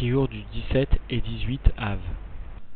Du 17 et 18 Av.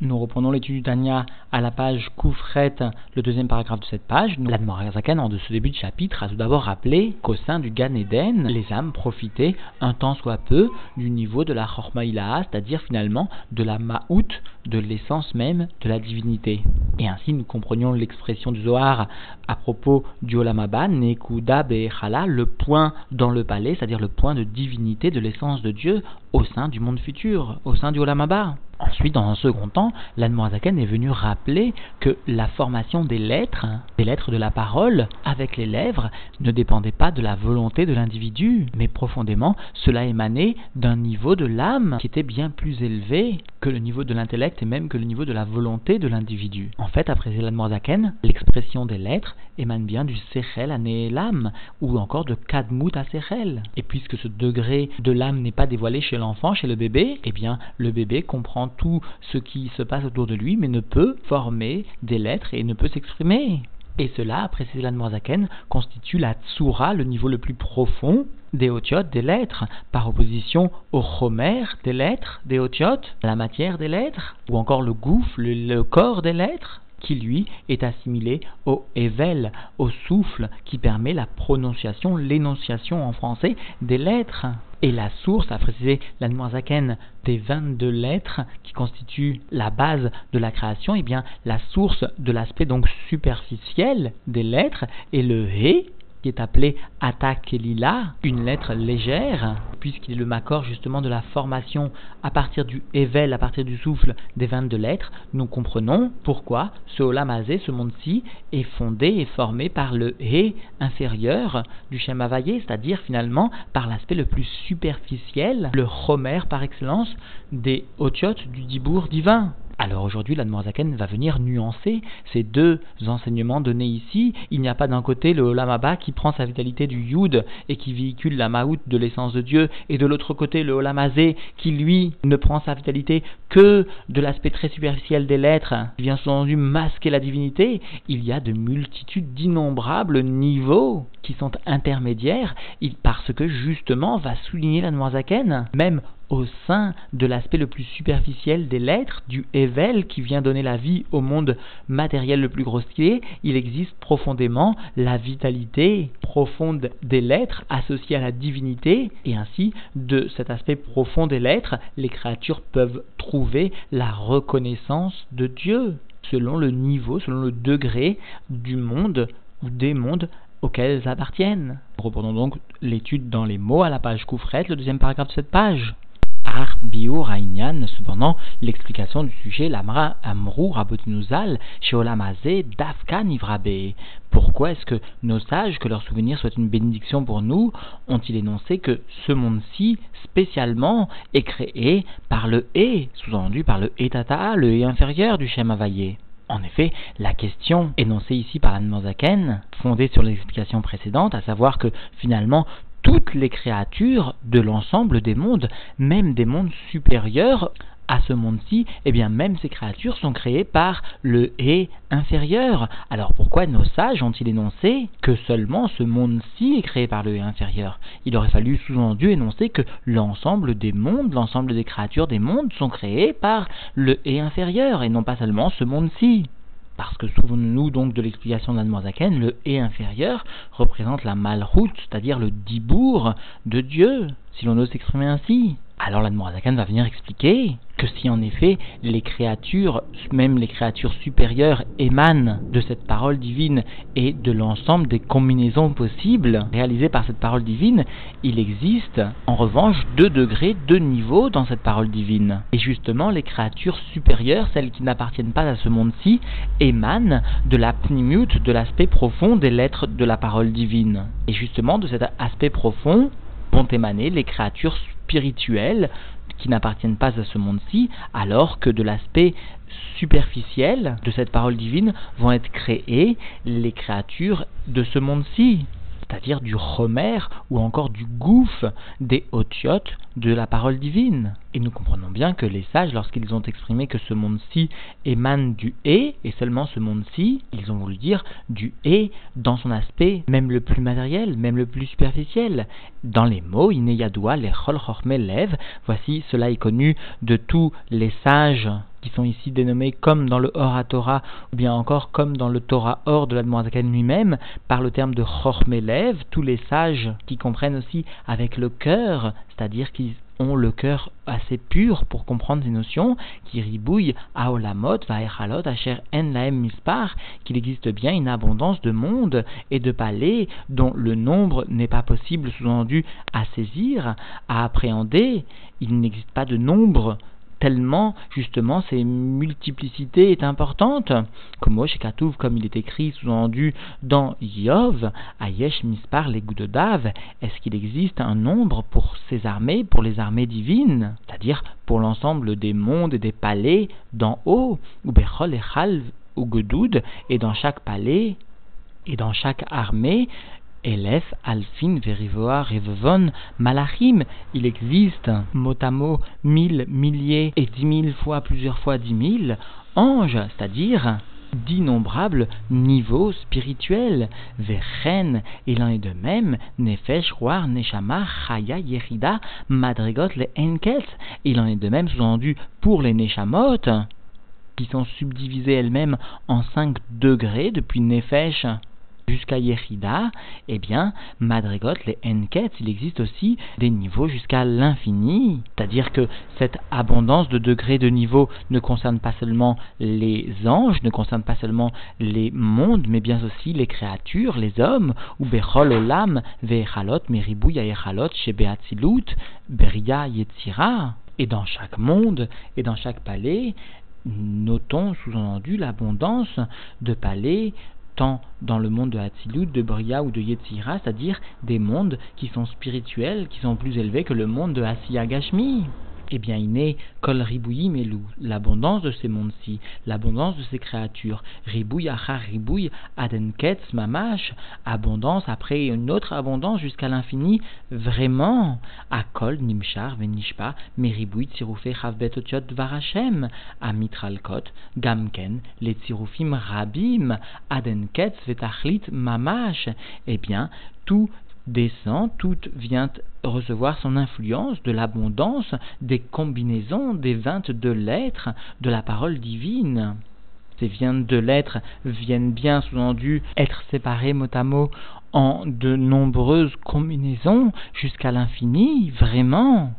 Nous reprenons l'étude du Tania à la page Koufret, le deuxième paragraphe de cette page. L'Admorazaken, en de ce début de chapitre, a tout d'abord rappelé qu'au sein du Gan Eden, les âmes profitaient un temps soit peu du niveau de la Chormaïlaha, c'est-à-dire finalement de la Ma'out, de l'essence même de la divinité. Et ainsi, nous comprenions l'expression du Zohar à propos du Olamaba, Nekuda Be'echala, le point dans le palais, c'est-à-dire le point de divinité de l'essence de Dieu au sein du monde futur, au sein du Olamaba. Ensuite, dans un second temps, l'Admorazaken est venu rappeler que la formation des lettres, des lettres de la parole, avec les lèvres, ne dépendait pas de la volonté de l'individu, mais profondément, cela émanait d'un niveau de l'âme qui était bien plus élevé que le niveau de l'intellect et même que le niveau de la volonté de l'individu. En fait, après l'Admorazaken, l'expression des lettres émane bien du Sechel à l'âme, ou encore de Kadmut à Sechel. Et puisque ce degré de l'âme n'est pas dévoilé chez l'enfant, chez le bébé, eh bien, le bébé comprend tout ce qui se passe autour de lui, mais ne peut former des lettres et ne peut s'exprimer. Et cela, a précisé l'Admorazaken, constitue la tsura, le niveau le plus profond des otiotes, des lettres, par opposition au chomer des lettres, des otiotes, la matière des lettres, ou encore le gouffre, le corps des lettres qui lui est assimilé au ével, au souffle qui permet la prononciation, l'énonciation en français des lettres. Et la source, a précisé l'Anmoisaken, des 22 lettres qui constituent la base de la création, et eh bien la source de l'aspect donc superficiel des lettres est le He, qui est appelé Atakelila, une lettre légère, puisqu'il est le macor justement de la formation à partir du Evel, à partir du souffle des 22 lettres, nous comprenons pourquoi ce Olamazé, ce monde-ci, est fondé et formé par le He inférieur du Shem c'est-à-dire finalement par l'aspect le plus superficiel, le Homer par excellence des Otiotes du Dibour divin. Alors aujourd'hui, la Zaken va venir nuancer ces deux enseignements donnés ici. Il n'y a pas d'un côté le Olamaba qui prend sa vitalité du Yud et qui véhicule la Maout de l'essence de Dieu, et de l'autre côté le Olamazé qui lui ne prend sa vitalité que de l'aspect très superficiel des lettres, qui vient sous-entendu masquer la divinité. Il y a de multitudes d'innombrables niveaux qui sont intermédiaires, parce que justement va souligner la Zaken, même au sein de l'aspect le plus superficiel des lettres, du Evel qui vient donner la vie au monde matériel le plus grossier, il existe profondément la vitalité profonde des lettres associée à la divinité, et ainsi, de cet aspect profond des lettres, les créatures peuvent trouver la reconnaissance de Dieu, selon le niveau, selon le degré du monde ou des mondes auxquels elles appartiennent. Reprenons donc l'étude dans les mots à la page Koufret, le deuxième paragraphe de cette page. Ar Bio cependant, l'explication du sujet, l'Amra Amrou Rabotinuzal, Sheolamazé, Dafka Nivrabe. Pourquoi est-ce que nos sages, que leur souvenir soit une bénédiction pour nous, ont-ils énoncé que ce monde-ci, spécialement, est créé par le E, sous-entendu par le Etata, le E inférieur du Shem Availlé en effet, la question énoncée ici par Zaken, fondée sur l'explication précédente, à savoir que finalement toutes les créatures de l'ensemble des mondes, même des mondes supérieurs à ce monde-ci, eh bien même ces créatures sont créées par le et inférieur. Alors pourquoi nos sages ont-ils énoncé que seulement ce monde-ci est créé par le et inférieur? Il aurait fallu sous-entendu énoncer que l'ensemble des mondes, l'ensemble des créatures des mondes sont créées par le et inférieur et non pas seulement ce monde-ci. Parce que souvenons-nous donc de l'explication d'Admozaken, le et inférieur représente la malroute, c'est-à-dire le dibour de Dieu, si l'on ose s'exprimer ainsi. Alors l'Admorazakan va venir expliquer que si en effet les créatures, même les créatures supérieures, émanent de cette parole divine et de l'ensemble des combinaisons possibles réalisées par cette parole divine, il existe en revanche deux degrés, deux niveaux dans cette parole divine. Et justement, les créatures supérieures, celles qui n'appartiennent pas à ce monde-ci, émanent de la pnimute, de l'aspect profond des lettres de la parole divine. Et justement, de cet aspect profond vont émaner les créatures spirituelles qui n'appartiennent pas à ce monde-ci, alors que de l'aspect superficiel de cette parole divine vont être créées les créatures de ce monde-ci c'est-à-dire du romer ou encore du gouffre des otiotes de la parole divine. Et nous comprenons bien que les sages, lorsqu'ils ont exprimé que ce monde-ci émane du et, et seulement ce monde-ci, ils ont voulu dire du et dans son aspect même le plus matériel, même le plus superficiel. Dans les mots, ineyadoua, les chol voici cela est connu de tous les sages qui sont ici dénommés comme dans le Torah, ou bien encore comme dans le Torah Or de l'Admorazaken lui-même, par le terme de Chormelev, tous les sages qui comprennent aussi avec le cœur, c'est-à-dire qui ont le cœur assez pur pour comprendre ces notions, qui ribouillent Aolamot, Vaechalot, Asher En Laem Mispar, qu'il existe bien une abondance de mondes et de palais dont le nombre n'est pas possible, sous-entendu, à saisir, à appréhender. Il n'existe pas de nombre tellement justement ces multiplicité est importante. Comme comme il est écrit sous-entendu dans Yov, Ayesh Mispar les Dav, est-ce qu'il existe un nombre pour ces armées, pour les armées divines, c'est-à-dire pour l'ensemble des mondes et des palais d'en haut, ou Bechol et ou Gedoud, et dans chaque palais et dans chaque armée, Elef, Alfin, Verivoa, Revevon, Malachim, il existe mot à mot mille, milliers et dix mille fois, plusieurs fois dix mille anges, c'est-à-dire d'innombrables niveaux spirituels. Vechen, il en est de même, Nefesh, Roar, Neshama, Chaya, Yerida, Madrigot, les Enkels. Il en est de même, sous-entendu, pour les Neshamot, qui sont subdivisées elles-mêmes en cinq degrés depuis Nefesh jusqu'à Yechida, eh bien, Madrigot, les Enket, il existe aussi des niveaux jusqu'à l'infini. C'est-à-dire que cette abondance de degrés de niveaux ne concerne pas seulement les anges, ne concerne pas seulement les mondes, mais bien aussi les créatures, les hommes, ou Bechol Olam, Ve'echalot, Meribou, Yaechalot, Shebeatzilut, Beria, Yetzira. Et dans chaque monde, et dans chaque palais, notons sous-entendu l'abondance de palais, tant dans le monde de Hatzilut, de Bria ou de Yetzira, c'est-à-dire des mondes qui sont spirituels, qui sont plus élevés que le monde de Asiya Gashmi eh bien, il est kol ribouyi melou, l'abondance de ces mondes-ci, l'abondance de ces créatures. Ribouille achar ribouille adenketz mamash, abondance après une autre abondance jusqu'à l'infini, vraiment. Akol nimshar venishpa, meribouille tsiroufé chavbet otiot varachem, amitralkot, gamken, les tsiroufim rabim, adenketz vetachlit mamash. Eh bien, tout descend, tout vient recevoir son influence de l'abondance des combinaisons des vingt-deux lettres de la parole divine. Ces vingt-deux lettres viennent bien sous-entendu être séparées mot à mot en de nombreuses combinaisons jusqu'à l'infini, vraiment.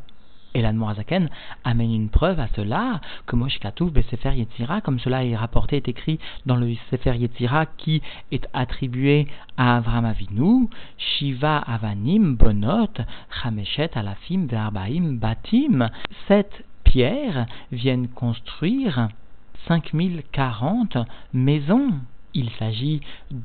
Et l'Anmorazaken amène une preuve à cela, que Moshe Katouf Sefer Yetzira, comme cela est rapporté, est écrit dans le Sefer Yetzira qui est attribué à Avram Avinu, Shiva Avanim Bonot, Chameshet Alafim Verbaim Batim. Sept pierres viennent construire 5040 maisons il s'agit,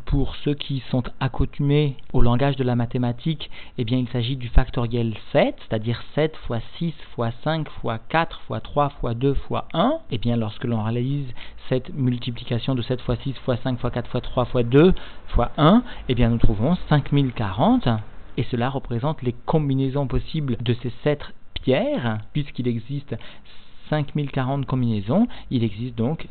pour ceux qui sont accoutumés au langage de la mathématique, eh bien il s'agit du factoriel 7, c'est-à-dire 7 fois 6 fois 5 fois 4 fois 3 fois 2 fois 1. Eh bien lorsque l'on réalise cette multiplication de 7 fois 6 fois 5 fois 4 fois 3 fois 2 fois 1, eh bien nous trouvons 5040 et cela représente les combinaisons possibles de ces 7 pierres, puisqu'il existe 5040 combinaisons, il existe donc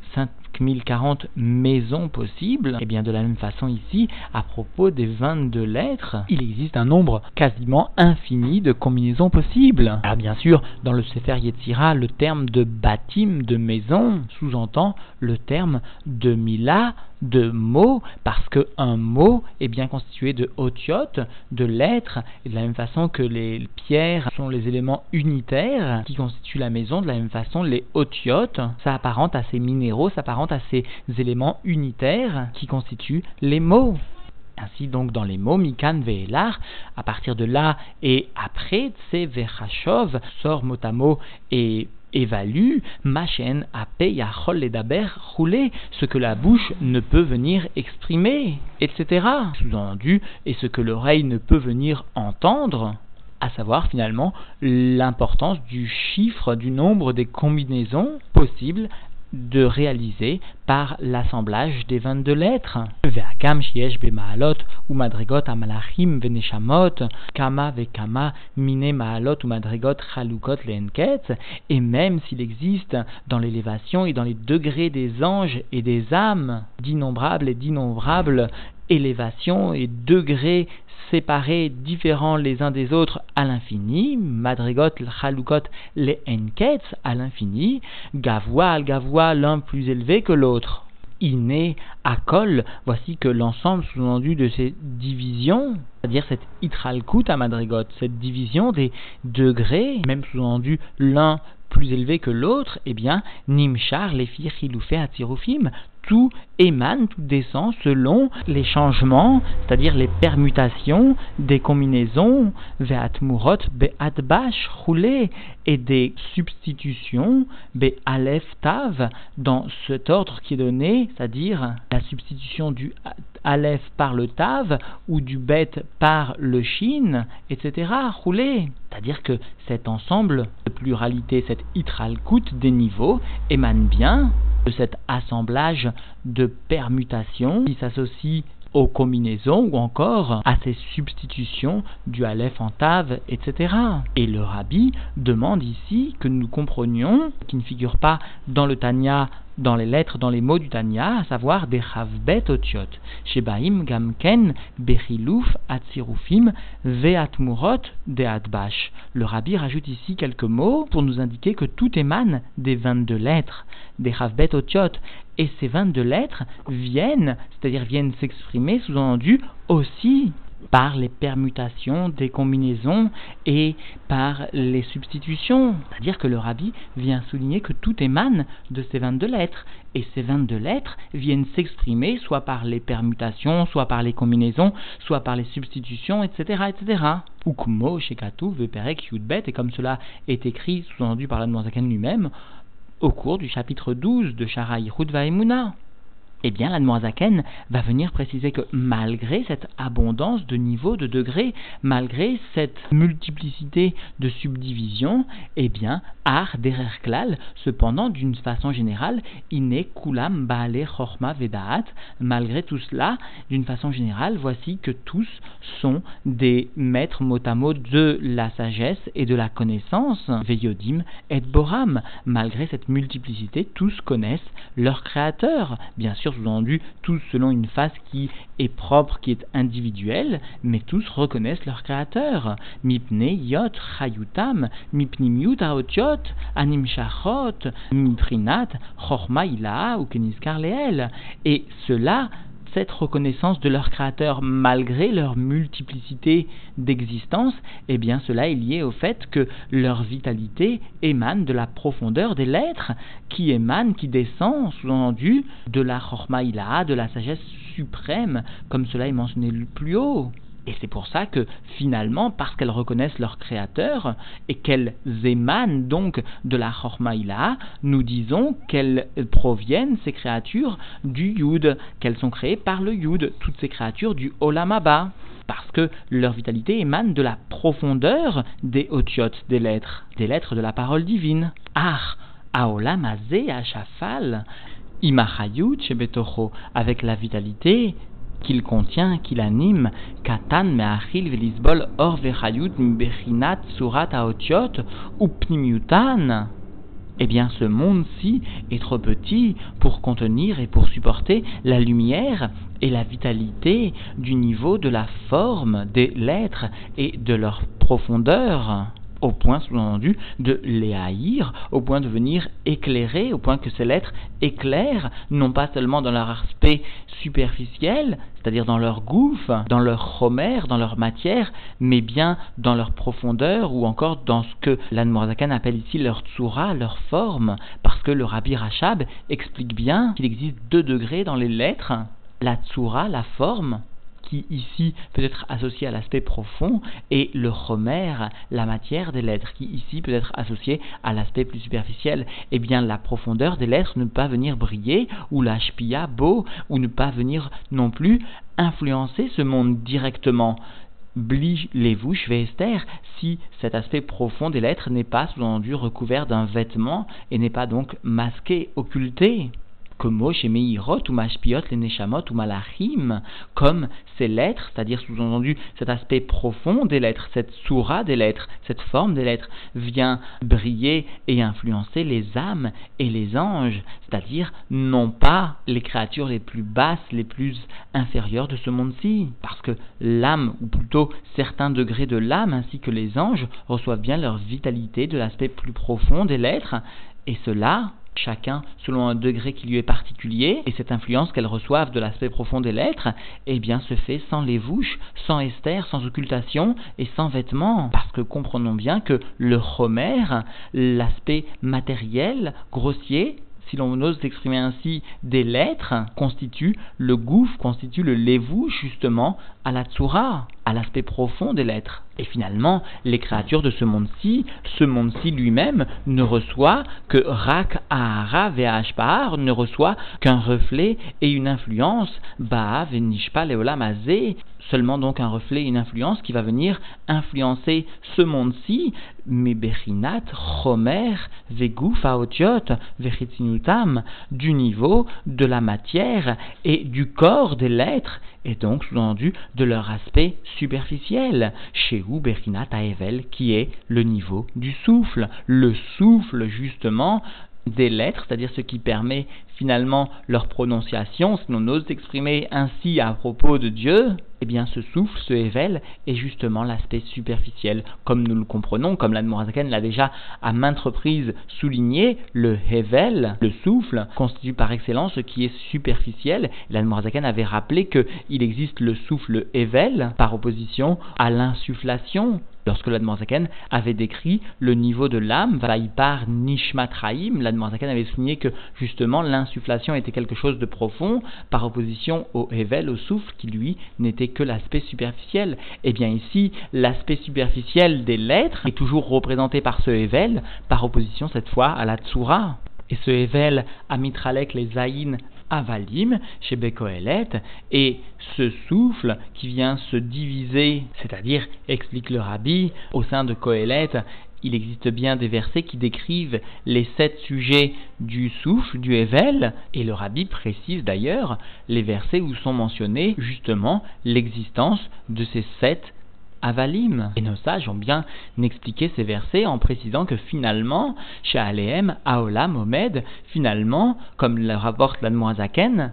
5040 maisons possibles. Et bien de la même façon ici, à propos des 22 lettres, il existe un nombre quasiment infini de combinaisons possibles. Alors bien sûr, dans le Sefer Yetzira, le terme de bâtime, de maison, sous-entend le terme de mila, de mots, parce qu'un mot est bien constitué de otiotes, de lettres, et de la même façon que les pierres sont les éléments unitaires qui constituent la maison, de la même façon les otiotes s'apparentent à ces minéraux, s'apparentent à ces éléments unitaires qui constituent les mots. Ainsi donc dans les mots Mikan Ve'elar, à partir de là et après Tse Vechashov sort mot à mot et évalue Machen Ape Yachol Ledaber roulé, ce que la bouche ne peut venir exprimer, etc. Sous-entendu, et ce que l'oreille ne peut venir entendre à savoir finalement l'importance du chiffre, du nombre des combinaisons possibles de réaliser par l'assemblage des 22 lettres. Ve'akam shiesh ma'alot ou madrigot amalachim veneshamot kama ve'kama mine ma'alot ou madrigot chalukot leenket et même s'il existe dans l'élévation et dans les degrés des anges et des âmes d'innombrables et d'innombrables élévations et degrés séparés, différents les uns des autres à l'infini, madrigot, chalukot, les enkets à l'infini, gavois, al gavois, l'un plus élevé que l'autre. Iné, akol, voici que l'ensemble sous-entendu de ces divisions, c'est-à-dire cette itralkut à madrigot, cette division des degrés, même sous-entendu l'un plus élevé que l'autre, eh bien, Nimchar, les filles à Tirufim, tout émane, tout descend selon les changements, c'est-à-dire les permutations des combinaisons, ve'atmurot, be'atbash, roulé, et des substitutions, be'alef tav, dans cet ordre qui est donné, c'est-à-dire la substitution du aleph par le tav, ou du bet par le shin, etc., roulé. C'est-à-dire que cet ensemble de pluralité, cette itralkut des niveaux, émane bien de cet assemblage de permutations qui s'associe aux combinaisons ou encore à ces substitutions du Aleph en Tav, etc. Et le Rabbi demande ici que nous comprenions, qui ne figure pas dans le Tanya dans les lettres, dans les mots du Tanya, à savoir des chavbet otiot, shebaim gamken bechilouf atzirufim ve'atmurot de. Le rabbi rajoute ici quelques mots pour nous indiquer que tout émane des 22 lettres, des chavbet otiot, et ces 22 lettres viennent, c'est-à-dire viennent s'exprimer sous-entendu aussi par les permutations des combinaisons et par les substitutions. C'est-à-dire que le rabbi vient souligner que tout émane de ces 22 lettres. Et ces 22 lettres viennent s'exprimer soit par les permutations, soit par les combinaisons, soit par les substitutions, etc. etc. Ukmo, Shekatu, Veperek, Yudbet, et comme cela est écrit, sous-entendu par l'Admozaken lui-même, au cours du chapitre 12 de Shara Yichud Vaimuna eh bien, l'Admoazaken va venir préciser que malgré cette abondance de niveaux, de degrés, malgré cette multiplicité de subdivisions, eh bien, Ar Dererklal, cependant, d'une façon générale, Ine Kulam Baale Chorma Vedaat, malgré tout cela, d'une façon générale, voici que tous sont des maîtres mot à mot de la sagesse et de la connaissance, Veyodim et Boram. Malgré cette multiplicité, tous connaissent leur créateur. Bien sûr, sous-entendu, tous selon une face qui est propre, qui est individuelle, mais tous reconnaissent leur créateur. Mipne yot chayutam, mipnimiut aotiot, anim shachot, miprinat, chorma ila ou keniskar. Et cela cette reconnaissance de leur Créateur malgré leur multiplicité d'existence, eh bien cela est lié au fait que leur vitalité émane de la profondeur des lettres, qui émane, qui descend, sous-entendu, de la Chormaïla, de la sagesse suprême, comme cela est mentionné plus haut. Et c'est pour ça que finalement, parce qu'elles reconnaissent leur créateur et qu'elles émanent donc de la Chormaïla, nous disons qu'elles proviennent, ces créatures, du Yud, qu'elles sont créées par le Yud, toutes ces créatures du Olamaba. Parce que leur vitalité émane de la profondeur des otiotes des lettres, des lettres de la parole divine. Ah, Aolamazé Achafal, Imachayut Shebetocho, avec la vitalité qu'il contient, qu'il anime, katan me'achil velisbol or vechayut bechinat surat aotiot ou pnimiutan. Eh bien, ce monde-ci est trop petit pour contenir et pour supporter la lumière et la vitalité du niveau de la forme des lettres et de leur profondeur au point, sous-entendu, de les haïr, au point de venir éclairer, au point que ces lettres éclairent, non pas seulement dans leur aspect superficiel, c'est-à-dire dans leur gouffre, dans leur chomère, dans leur matière, mais bien dans leur profondeur, ou encore dans ce que l'Anne appelle ici leur tsura, leur forme, parce que le Rabbi Rachab explique bien qu'il existe deux degrés dans les lettres, la tsura, la forme, qui ici peut être associé à l'aspect profond, et le chomer, la matière des lettres, qui ici peut être associé à l'aspect plus superficiel. Eh bien, la profondeur des lettres ne peut pas venir briller, ou la shpia beau, ou ne pas venir non plus influencer ce monde directement. bli levouche Esther, si cet aspect profond des lettres n'est pas sous-entendu recouvert d'un vêtement et n'est pas donc masqué, occulté comme ces lettres, c'est-à-dire sous-entendu cet aspect profond des lettres, cette soura des lettres, cette forme des lettres, vient briller et influencer les âmes et les anges, c'est-à-dire non pas les créatures les plus basses, les plus inférieures de ce monde-ci, parce que l'âme, ou plutôt certains degrés de l'âme ainsi que les anges, reçoivent bien leur vitalité de l'aspect plus profond des lettres, et cela chacun selon un degré qui lui est particulier, et cette influence qu'elles reçoivent de l'aspect profond des lettres, eh bien se fait sans les sans Esther, sans occultation et sans vêtements. Parce que comprenons bien que le Homer, l'aspect matériel, grossier, si l'on ose s'exprimer ainsi, des lettres, constitue le gouffre, constitue le lévou justement à la tsura, à l'aspect profond des lettres. Et finalement, les créatures de ce monde-ci, ce monde-ci lui-même, ne reçoit que Rak Ahara ne reçoit qu'un reflet et une influence, Ba'a Venishpa Leolamazé, seulement donc un reflet, une influence qui va venir influencer ce monde-ci, mais Chomer, Vegu, Faotiot, du niveau de la matière et du corps des lettres, et donc sous-entendu de leur aspect superficiel, chez ou Berinat Aevel, qui est le niveau du souffle, le souffle justement des lettres, c'est-à-dire ce qui permet finalement leur prononciation, si l'on ose s'exprimer ainsi à propos de Dieu, eh bien ce souffle, ce Hevel, est justement l'aspect superficiel. Comme nous le comprenons, comme l'Admorazaken l'a déjà à maintes reprises souligné, le Hevel, le souffle, constitue par excellence ce qui est superficiel. L'Admorazaken avait rappelé qu'il existe le souffle Hevel par opposition à l'insufflation, lorsque l'Admorazaken avait décrit le niveau de l'âme, Vaipar Nishmatraim, l'Admorazaken avait souligné que justement l'insufflation était quelque chose de profond par opposition au Hevel, au souffle, qui lui n'était que l'aspect superficiel. Et eh bien ici, l'aspect superficiel des lettres est toujours représenté par ce Hevel, par opposition cette fois à la Tsura. Et ce Hevel, Amitralek les Zaïn avalim chez Bekoelet, et ce souffle qui vient se diviser, c'est-à-dire, explique le rabbi, au sein de Kohelet, il existe bien des versets qui décrivent les sept sujets du souffle, du Evel, et le rabbi précise d'ailleurs les versets où sont mentionnés justement l'existence de ces sept Avalim. Et nos sages ont bien expliqué ces versets en précisant que finalement, chez Aleem, Aolam, Omed, finalement, comme le rapporte l'Admoazaken,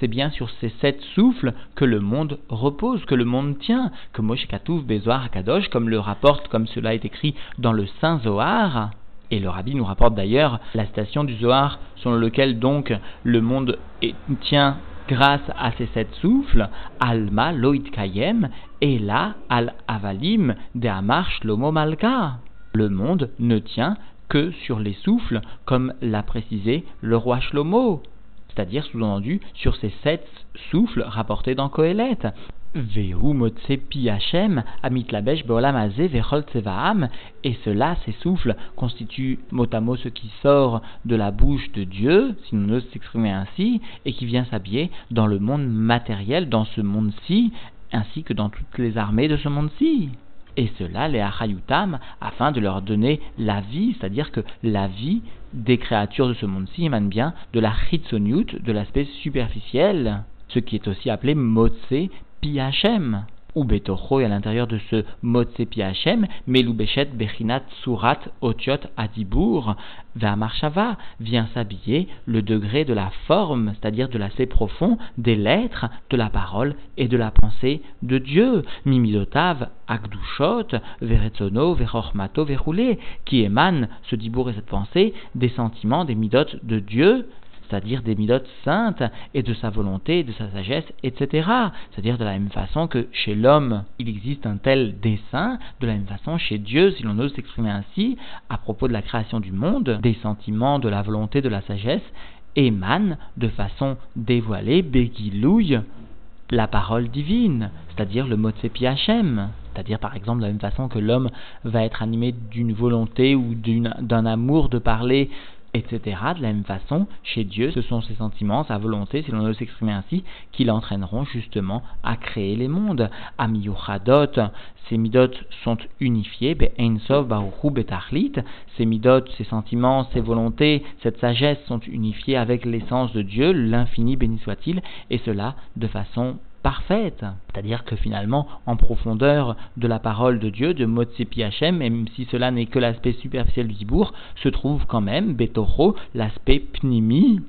c'est bien sur ces sept souffles que le monde repose, que le monde tient, que Moshe Katouf, Bezoar, Kadosh, comme le rapporte, comme cela est écrit dans le Saint Zohar, et le rabbi nous rapporte d'ailleurs la station du Zohar selon lequel donc le monde tient grâce à ces sept souffles, Alma Loïd Kayem, et là Al Avalim de Shlomo Malka. Le monde ne tient que sur les souffles, comme l'a précisé le roi Shlomo, c'est-à-dire sous-entendu sur ces sept souffles rapportés dans Kohelet. Et cela, ces souffles, constituent mot à mot ce qui sort de la bouche de Dieu, si nous ose s'exprimer ainsi, et qui vient s'habiller dans le monde matériel, dans ce monde-ci, ainsi que dans toutes les armées de ce monde-ci. Et cela, les Achayutam, afin de leur donner la vie, c'est-à-dire que la vie des créatures de ce monde-ci émane bien de la Chitsoniut, de l'aspect superficiel, ce qui est aussi appelé Motse Piachem, ou Betocho, et à l'intérieur de ce Motse Piachem, Meloubechet Bechinat Surat Otiot Adibur, Marshava vient s'habiller le degré de la forme, c'est-à-dire de l'aspect profond des lettres, de la parole et de la pensée de Dieu. Mimidotav, Akdushot, Veretzono, Verochmato, Verroulé, qui émane ce dibour et cette pensée des sentiments, des midotes de Dieu, c'est-à-dire des milotes saintes, et de sa volonté, de sa sagesse, etc. C'est-à-dire de la même façon que chez l'homme, il existe un tel dessein, de la même façon chez Dieu, si l'on ose s'exprimer ainsi, à propos de la création du monde, des sentiments, de la volonté, de la sagesse, émanent de façon dévoilée, béguilouille, la parole divine, c'est-à-dire le mot de Hachem. C'est-à-dire, par exemple, de la même façon que l'homme va être animé d'une volonté ou d'un amour de parler etc. De la même façon, chez Dieu, ce sont ses sentiments, sa volonté, si l'on veut s'exprimer ainsi, qui l'entraîneront justement à créer les mondes. Amiyuchadot, ces midot sont unifiés, Be'ensov Baruchu Betachlit, ces midot, ces sentiments, ces volontés, cette sagesse sont unifiés avec l'essence de Dieu, l'infini béni soit-il, et cela de façon parfaite. C'est-à-dire que finalement, en profondeur de la parole de Dieu, de Motsepi Hachem, même si cela n'est que l'aspect superficiel du Dibour, se trouve quand même, Betoro, l'aspect Pnimi,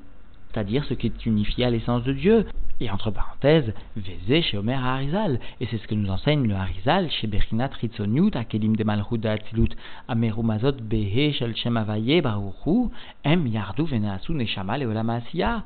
c'est-à-dire ce qui est unifié à l'essence de Dieu. Et entre parenthèses, Vézé chez Omer Harizal. Et c'est ce que nous enseigne le Harizal chez Bechinat Ritzoniut, Akelim de Malchut Atzilut, Amerumazot Behe Shel Shem Avaye Baruchu, Em Yardu Venasu Neshama Leolamasiya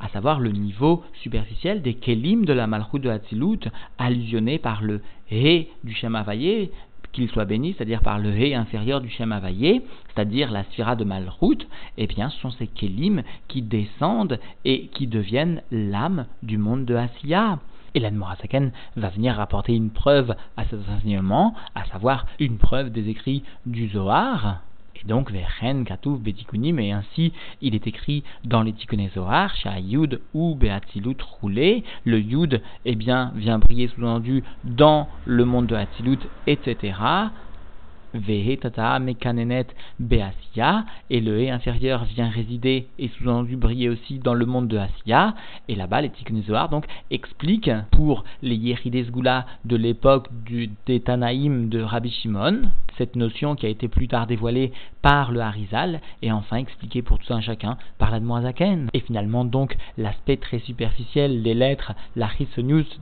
à savoir le niveau superficiel des kelim de la Malchut de Hatzilut, allusionné par le He du Shem Avaye, qu'il soit béni, c'est-à-dire par le He inférieur du Shem Avaye, c'est-à-dire la Sphira de Malchut, eh bien ce sont ces kelim qui descendent et qui deviennent l'âme du monde de Asiya. Et l'Admorasaken va venir rapporter une preuve à cet enseignement, à savoir une preuve des écrits du Zohar, donc, Vechen, Katouf, Betikunim, et ainsi il est écrit dans les Tikkuné Zohar, ou Beatilut roulé. Le Yud, eh bien, vient briller sous-entendu dans le monde de Hatilut, etc. Vehetata Mekanenet Beasia, et le He inférieur vient résider et sous-entendu briller aussi dans le monde de Asia, et là-bas les Tikkunézoar donc expliquent pour les Yerides Gula de l'époque des Tanaïm de Rabbi Shimon, cette notion qui a été plus tard dévoilée par le Harizal, et enfin expliquée pour tout un chacun par la Zaken. Et finalement donc l'aspect très superficiel des lettres, la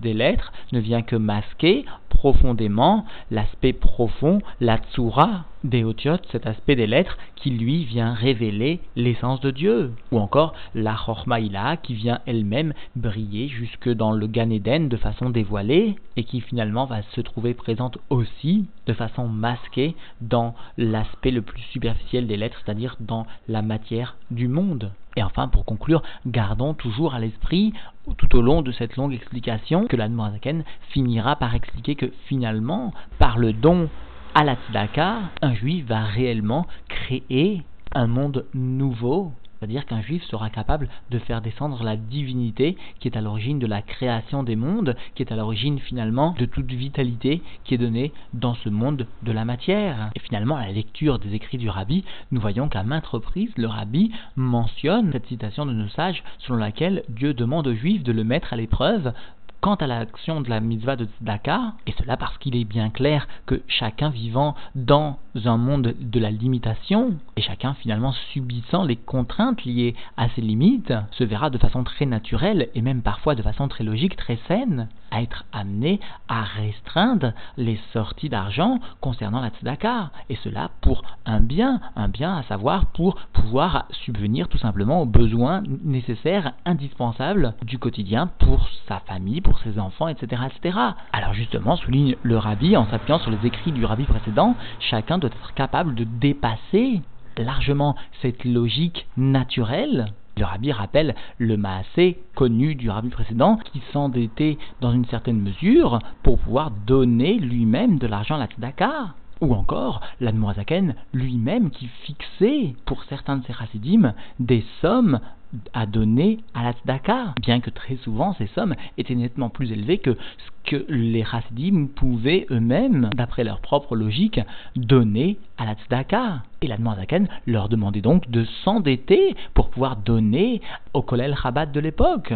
des lettres, ne vient que masquer profondément l'aspect profond, la tsura des Otiotes, cet aspect des lettres qui lui vient révéler l'essence de Dieu. Ou encore la Chormaïla qui vient elle-même briller jusque dans le Gan Eden de façon dévoilée et qui finalement va se trouver présente aussi de façon masquée dans l'aspect le plus superficiel des lettres, c'est-à-dire dans la matière du monde. Et enfin, pour conclure, gardons toujours à l'esprit, tout au long de cette longue explication, que l'Admorazaken finira par expliquer que finalement, par le don à la tzedaka, un juif va réellement créer un monde nouveau. C'est-à-dire qu'un juif sera capable de faire descendre la divinité qui est à l'origine de la création des mondes, qui est à l'origine finalement de toute vitalité qui est donnée dans ce monde de la matière. Et finalement, à la lecture des écrits du rabbi, nous voyons qu'à maintes reprises, le rabbi mentionne cette citation de nos sages selon laquelle Dieu demande aux juifs de le mettre à l'épreuve quant à l'action de la mitzvah de Tzedaka, et cela parce qu'il est bien clair que chacun vivant dans un monde de la limitation, et chacun finalement subissant les contraintes liées à ses limites, se verra de façon très naturelle, et même parfois de façon très logique, très saine, à être amené à restreindre les sorties d'argent concernant la tzedaka, et cela pour un bien, un bien à savoir pour pouvoir subvenir tout simplement aux besoins nécessaires, indispensables du quotidien pour sa famille, pour ses enfants, etc., etc. Alors justement, souligne le rabbi, en s'appuyant sur les écrits du rabbi précédent, chacun doit être capable de dépasser largement cette logique naturelle. Le rabbi rappelle le maasé connu du rabbi précédent qui s'endettait dans une certaine mesure pour pouvoir donner lui-même de l'argent à la tzedaka. Ou encore l'Admoazaken lui-même qui fixait pour certains de ses chassidim des sommes à donner à la tzedaka, bien que très souvent ces sommes étaient nettement plus élevées que ce que les chassidim pouvaient eux-mêmes, d'après leur propre logique, donner à la tzedaka. Et la Zaken leur demandait donc de s'endetter pour pouvoir donner au Kolel Chabad de l'époque.